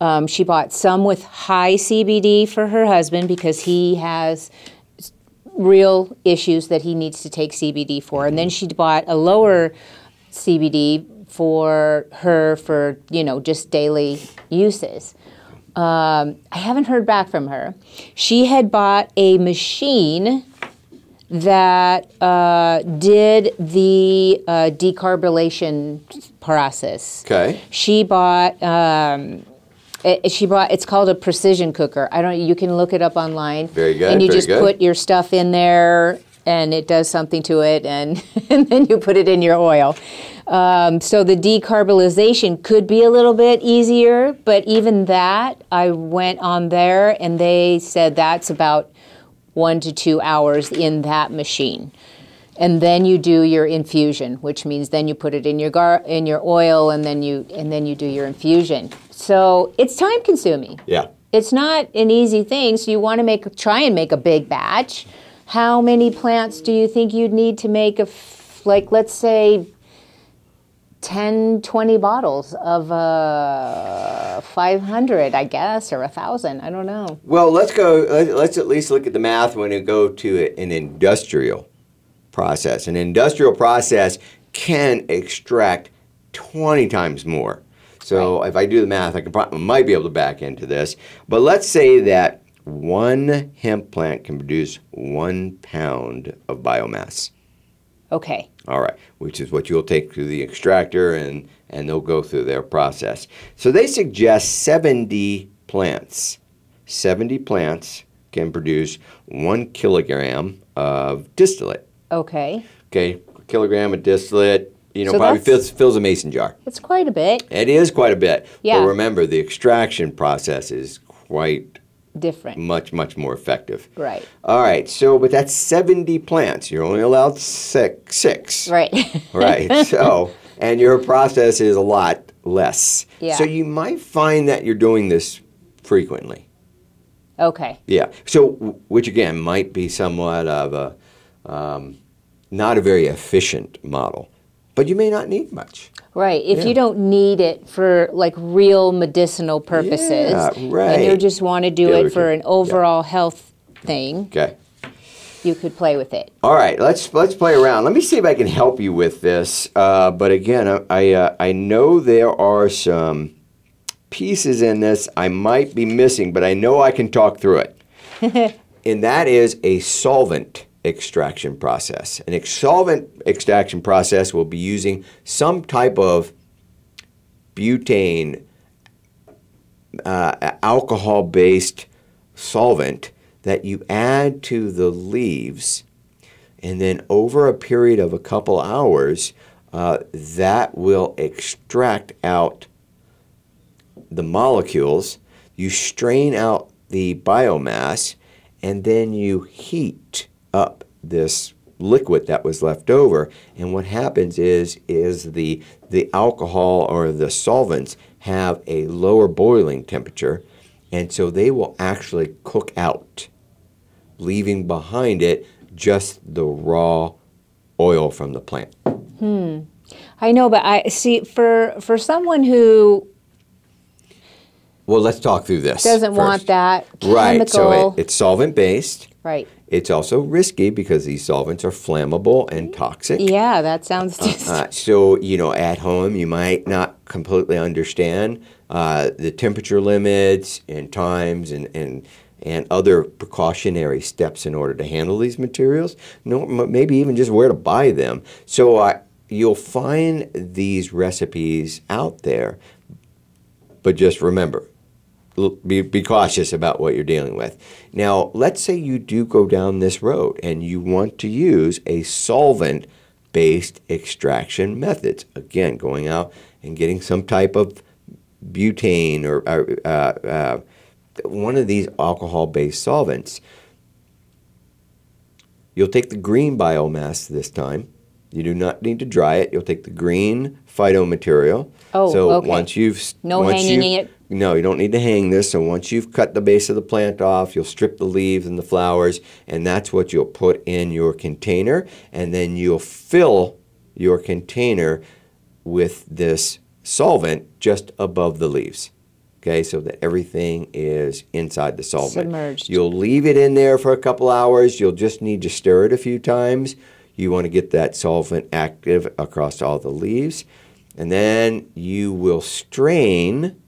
Um, she bought some with high CBD for her husband because he has real issues that he needs to take CBD for. And then she bought a lower CBD for her for, you know, just daily uses. Um, I haven't heard back from her. She had bought a machine that uh, did the uh, process. Okay. She bought. Um, it, she bought. It's called a precision cooker. I don't. You can look it up online. Very good, And you just good. put your stuff in there, and it does something to it, and, (laughs) and then you put it in your oil. Um, so the decarbylization could be a little bit easier, but even that, I went on there, and they said that's about one to two hours in that machine. And then you do your infusion which means then you put it in your gar- in your oil and then you and then you do your infusion. So it's time consuming. Yeah. it's not an easy thing so you want to make try and make a big batch. How many plants do you think you'd need to make a f- like let's say 10 20 bottles of uh, 500 i guess or a thousand i don't know Well, let's go. let- Let's at least look at the math when we go to an industrial process. An industrial process can extract 20 times more. So if I do the math, I can probably, might be able to back into this. But let's say that one hemp plant can produce one pound of biomass. Okay All right, which is what you'll take to the extractor and, and they'll go through their process. So they suggest 70 plants. 70 plants can produce one kilogram of distillate. okay Okay, a kilogram of distillate, you know, So probably fills, fills a mason jar. it's quite a bit It is quite a bit. Yeah. But remember, the extraction process is quite different much, much more effective. right All right, so, but that's 70 plants. You're only allowed six. six. right (laughs) Right. So, and your process is a lot less. Yeah. So you might find that you're doing this frequently. okay Yeah. So, which again might be somewhat of a um, not a very efficient model, but you may not need much. Right. If Yeah. you don't need it for like real medicinal purposes, Yeah, and you just want to do other it for two. an overall health thing, Okay. you could play with it. All right, let's let's play around. Let me see if I can help you with this. Uh, but again, I I, uh, I know there are some pieces in this I might be missing, but I know I can talk through it. (laughs) and that is a solvent extraction process. An solvent extraction process will be using some type of butane uh, alcohol based solvent that you add to the leaves, and then over a period of a couple hours, uh, that will extract out the molecules. You strain out the biomass, and then you heat up this liquid that was left over. And what happens is is the the alcohol or the solvents have a lower boiling temperature, and so they will actually cook out, leaving behind it just the raw oil from the plant. Hmm. I know, but I see for for someone who Well, let's talk through this. doesn't want first. that Right. So it, it's solvent based. right? It's also risky because these solvents are flammable and toxic. Yeah, that sounds just Uh, so, you know, at home, you might not completely understand uh, the temperature limits and times and, and, and other precautionary steps in order to handle these materials. No, maybe even just where to buy them. So, uh, you'll find these recipes out there, but just remember be, be cautious about what you're dealing with. Now, let's say you do go down this road and you want to use a solvent based extraction methods. Again, going out and getting some type of butane or, or, uh, uh, one of these alcohol based solvents. You'll take the green biomass this time. You do not need to dry it. You'll take the green phytomaterial. Oh, so okay. once you've No once hanging you've- it? No, you don't need to hang this. So once you've cut the base of the plant off, you'll strip the leaves and the flowers, and that's what you'll put in your container. And then you'll fill your container with this solvent just above the leaves. Okay, so that everything is inside the solvent. Submerged. You'll leave it in there for a couple hours. You'll just need to stir it a few times. You want to get that solvent active across all the leaves. And then you will strain,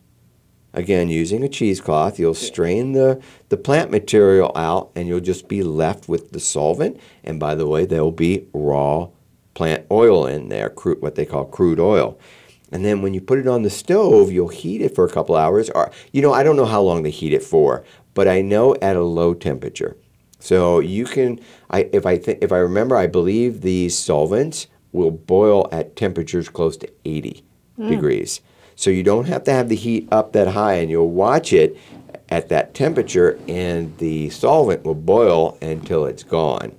again, using a cheesecloth, you'll strain the, the plant material out and you'll just be left with the solvent. And by the way, there will be raw plant oil in there, crude, what they call crude oil. And then when you put it on the stove, you'll heat it for a couple hours. Or, you know, I don't know how long they heat it for, but I know at a low temperature. So you can, I, if I th- if I remember, I believe these solvents will boil at temperatures close to 80 hmm. degrees. So you don't have to have the heat up that high, and you'll watch it at that temperature, and the solvent will boil until it's gone.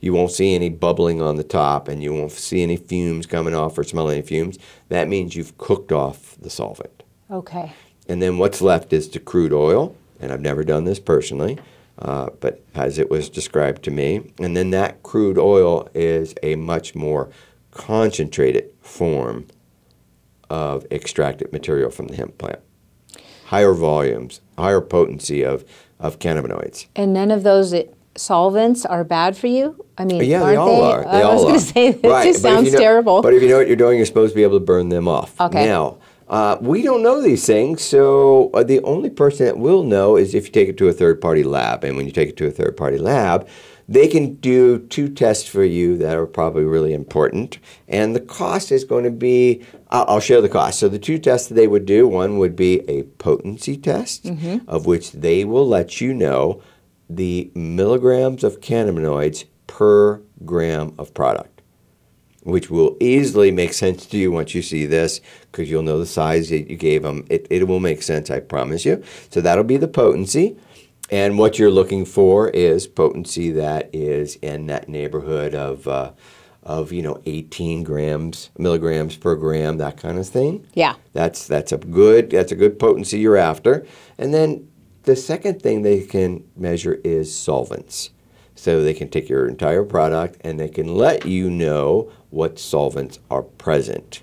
You won't see any bubbling on the top, and you won't see any fumes coming off or smell any fumes. That means you've cooked off the solvent. Okay. And then what's left is the crude oil, and I've never done this personally, uh, but as it was described to me. And then that crude oil is a much more concentrated form of extracted material from the hemp plant. Higher volumes, higher potency of, of cannabinoids. And none of those solvents are bad for you? I mean, Yeah, aren't they all are. They I all was going to say, this Right, just sounds you know- terrible. But if you know what you're doing, you're supposed to be able to burn them off. Okay. Now, uh, we don't know these things, so uh, the only person that will know is if you take it to a third party lab. And when you take it to a third party lab, they can do two tests for you that are probably really important. And the cost is going to be, I'll, I'll share the cost. So, the two tests that they would do one would be a potency test, Mm-hmm. of which they will let you know the milligrams of cannabinoids per gram of product which will easily make sense to you once you see this because you'll know the size that you gave them. It, it will make sense, I promise you. So that'll be the potency. And what you're looking for is potency that is in that neighborhood of, uh, of you know, 18 grams, milligrams per gram, that kind of thing. yeah. That's that's a good that's a good potency you're after. And then the second thing they can measure is solvents. So they can take your entire product and they can let you know what solvents are present.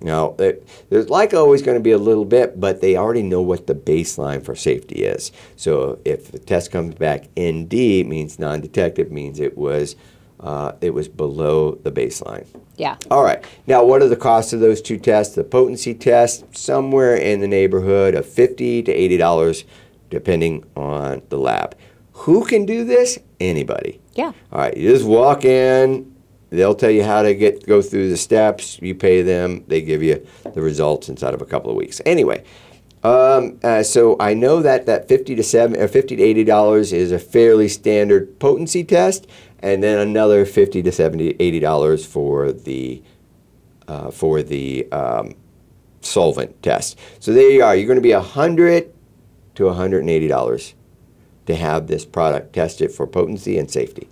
Now, there- there's like always going to be a little bit, but they already know what the baseline for safety is. So if the test comes back ND, means non-detective, means it was uh, it was below the baseline. Yeah. All right. Now, what are the costs of those two tests? The potency test, somewhere in the neighborhood of fifty to eighty dollars, depending on the lab. Who can do this? Anybody. Yeah. All right. You just walk in. They'll tell you how to get go through the steps. You pay them. They give you the results inside of a couple of weeks. Anyway. Um, uh, so I know that that fifty to seven or fifty to eighty dollars is a fairly standard potency test, and then another fifty to 70 80 dollars for the uh, for the um, solvent test. So there you are. You're going to be hundred to hundred and eighty dollars to have this product tested for potency and safety.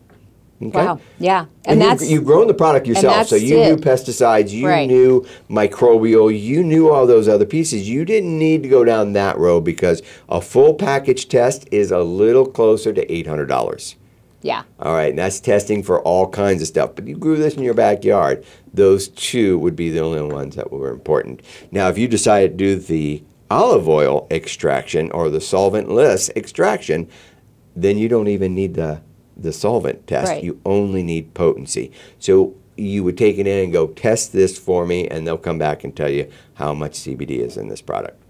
Okay? Wow. Yeah. And, And, that's you've grown the product yourself, so you knew pesticides, you Right. knew microbial, you knew all those other pieces. You didn't need to go down that road because a full package test is a little closer to eight hundred dollars. yeah. All right, and that's testing for all kinds of stuff. But you grew this in your backyard. Those two would be the only ones that were important. Now, if you decide to do the olive oil extraction or the solventless extraction, then you don't even need the the solvent test. Right. You only need potency. So you would take it in and go test this for me, and they'll come back and tell you how much CBD is in this product.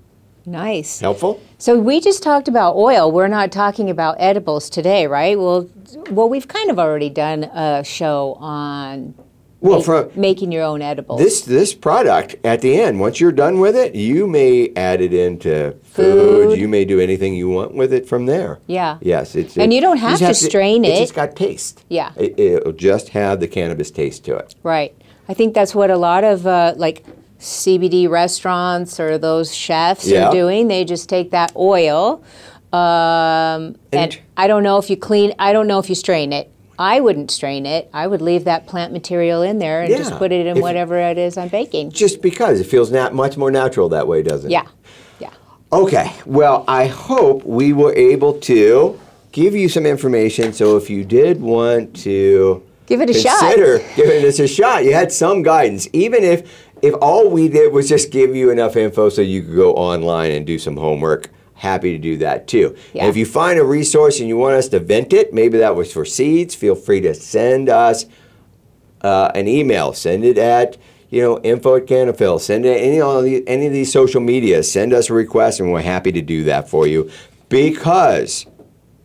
Nice. Helpful? So we just talked about oil. We're not talking about edibles today, right? Well, well, we've kind of already done a show on Well, make- from making your own edibles. This this product at the end, once you're done with it, you may add it into food. Food. You may do anything you want with it from there. Yeah. Yes, it's And you don't have just to strain it. It's it. just got taste. Yeah. It, it'll just have the cannabis taste to it. Right. I think that's what a lot of uh, like CBD restaurants or those chefs Yeah. are doing. They just take that oil, um, and, And- I don't know if you clean. I don't know if you strain it. I wouldn't strain it. I would leave that plant material in there and just put it in If- whatever it is I'm baking. Just because it feels nat- much more natural that way, doesn't it? Yeah. Yeah. Okay. Well, I hope we were able to give you some information. So if you did want to Give it a shot. consider giving this a shot, you had some guidance. Even if if all we did was just give you enough info so you could go online and do some homework, happy to do that too. Yeah. And if you find a resource and you want us to vent it, maybe that was for seeds, feel free to send us uh, an email. Send it at you know info at Cannafyl. Send it any of the, any of these social media. Send us a request, and we're happy to do that for you because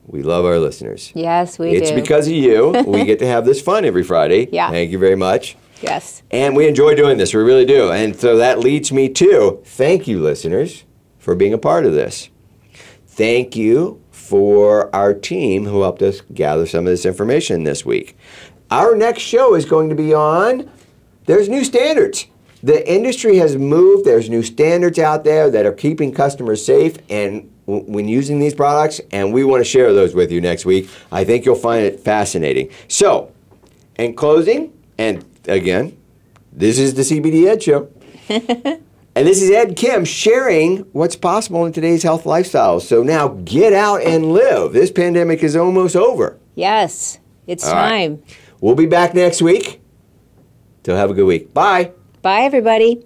we love our listeners. Yes, we it's do. It's because of you (laughs) we get to have this fun every Friday. Yeah. Thank you very much. yes. And we enjoy doing this. We really do. And so that leads me to thank you, listeners, for being a part of this. Thank you for our team who helped us gather some of this information this week. Our next show is going to be on there's new standards. The industry has moved. There's new standards out there that are keeping customers safe and when using these products, and we want to share those with you next week. I think you'll find it fascinating. So, in closing, and again, this is the CBD Ed Show. (laughs) and this is Ed Kim sharing what's possible in today's health lifestyle. So now get out and live. This pandemic is almost over. Yes. It's All right. time. We'll be back next week. So have a good week. Bye. Bye, everybody.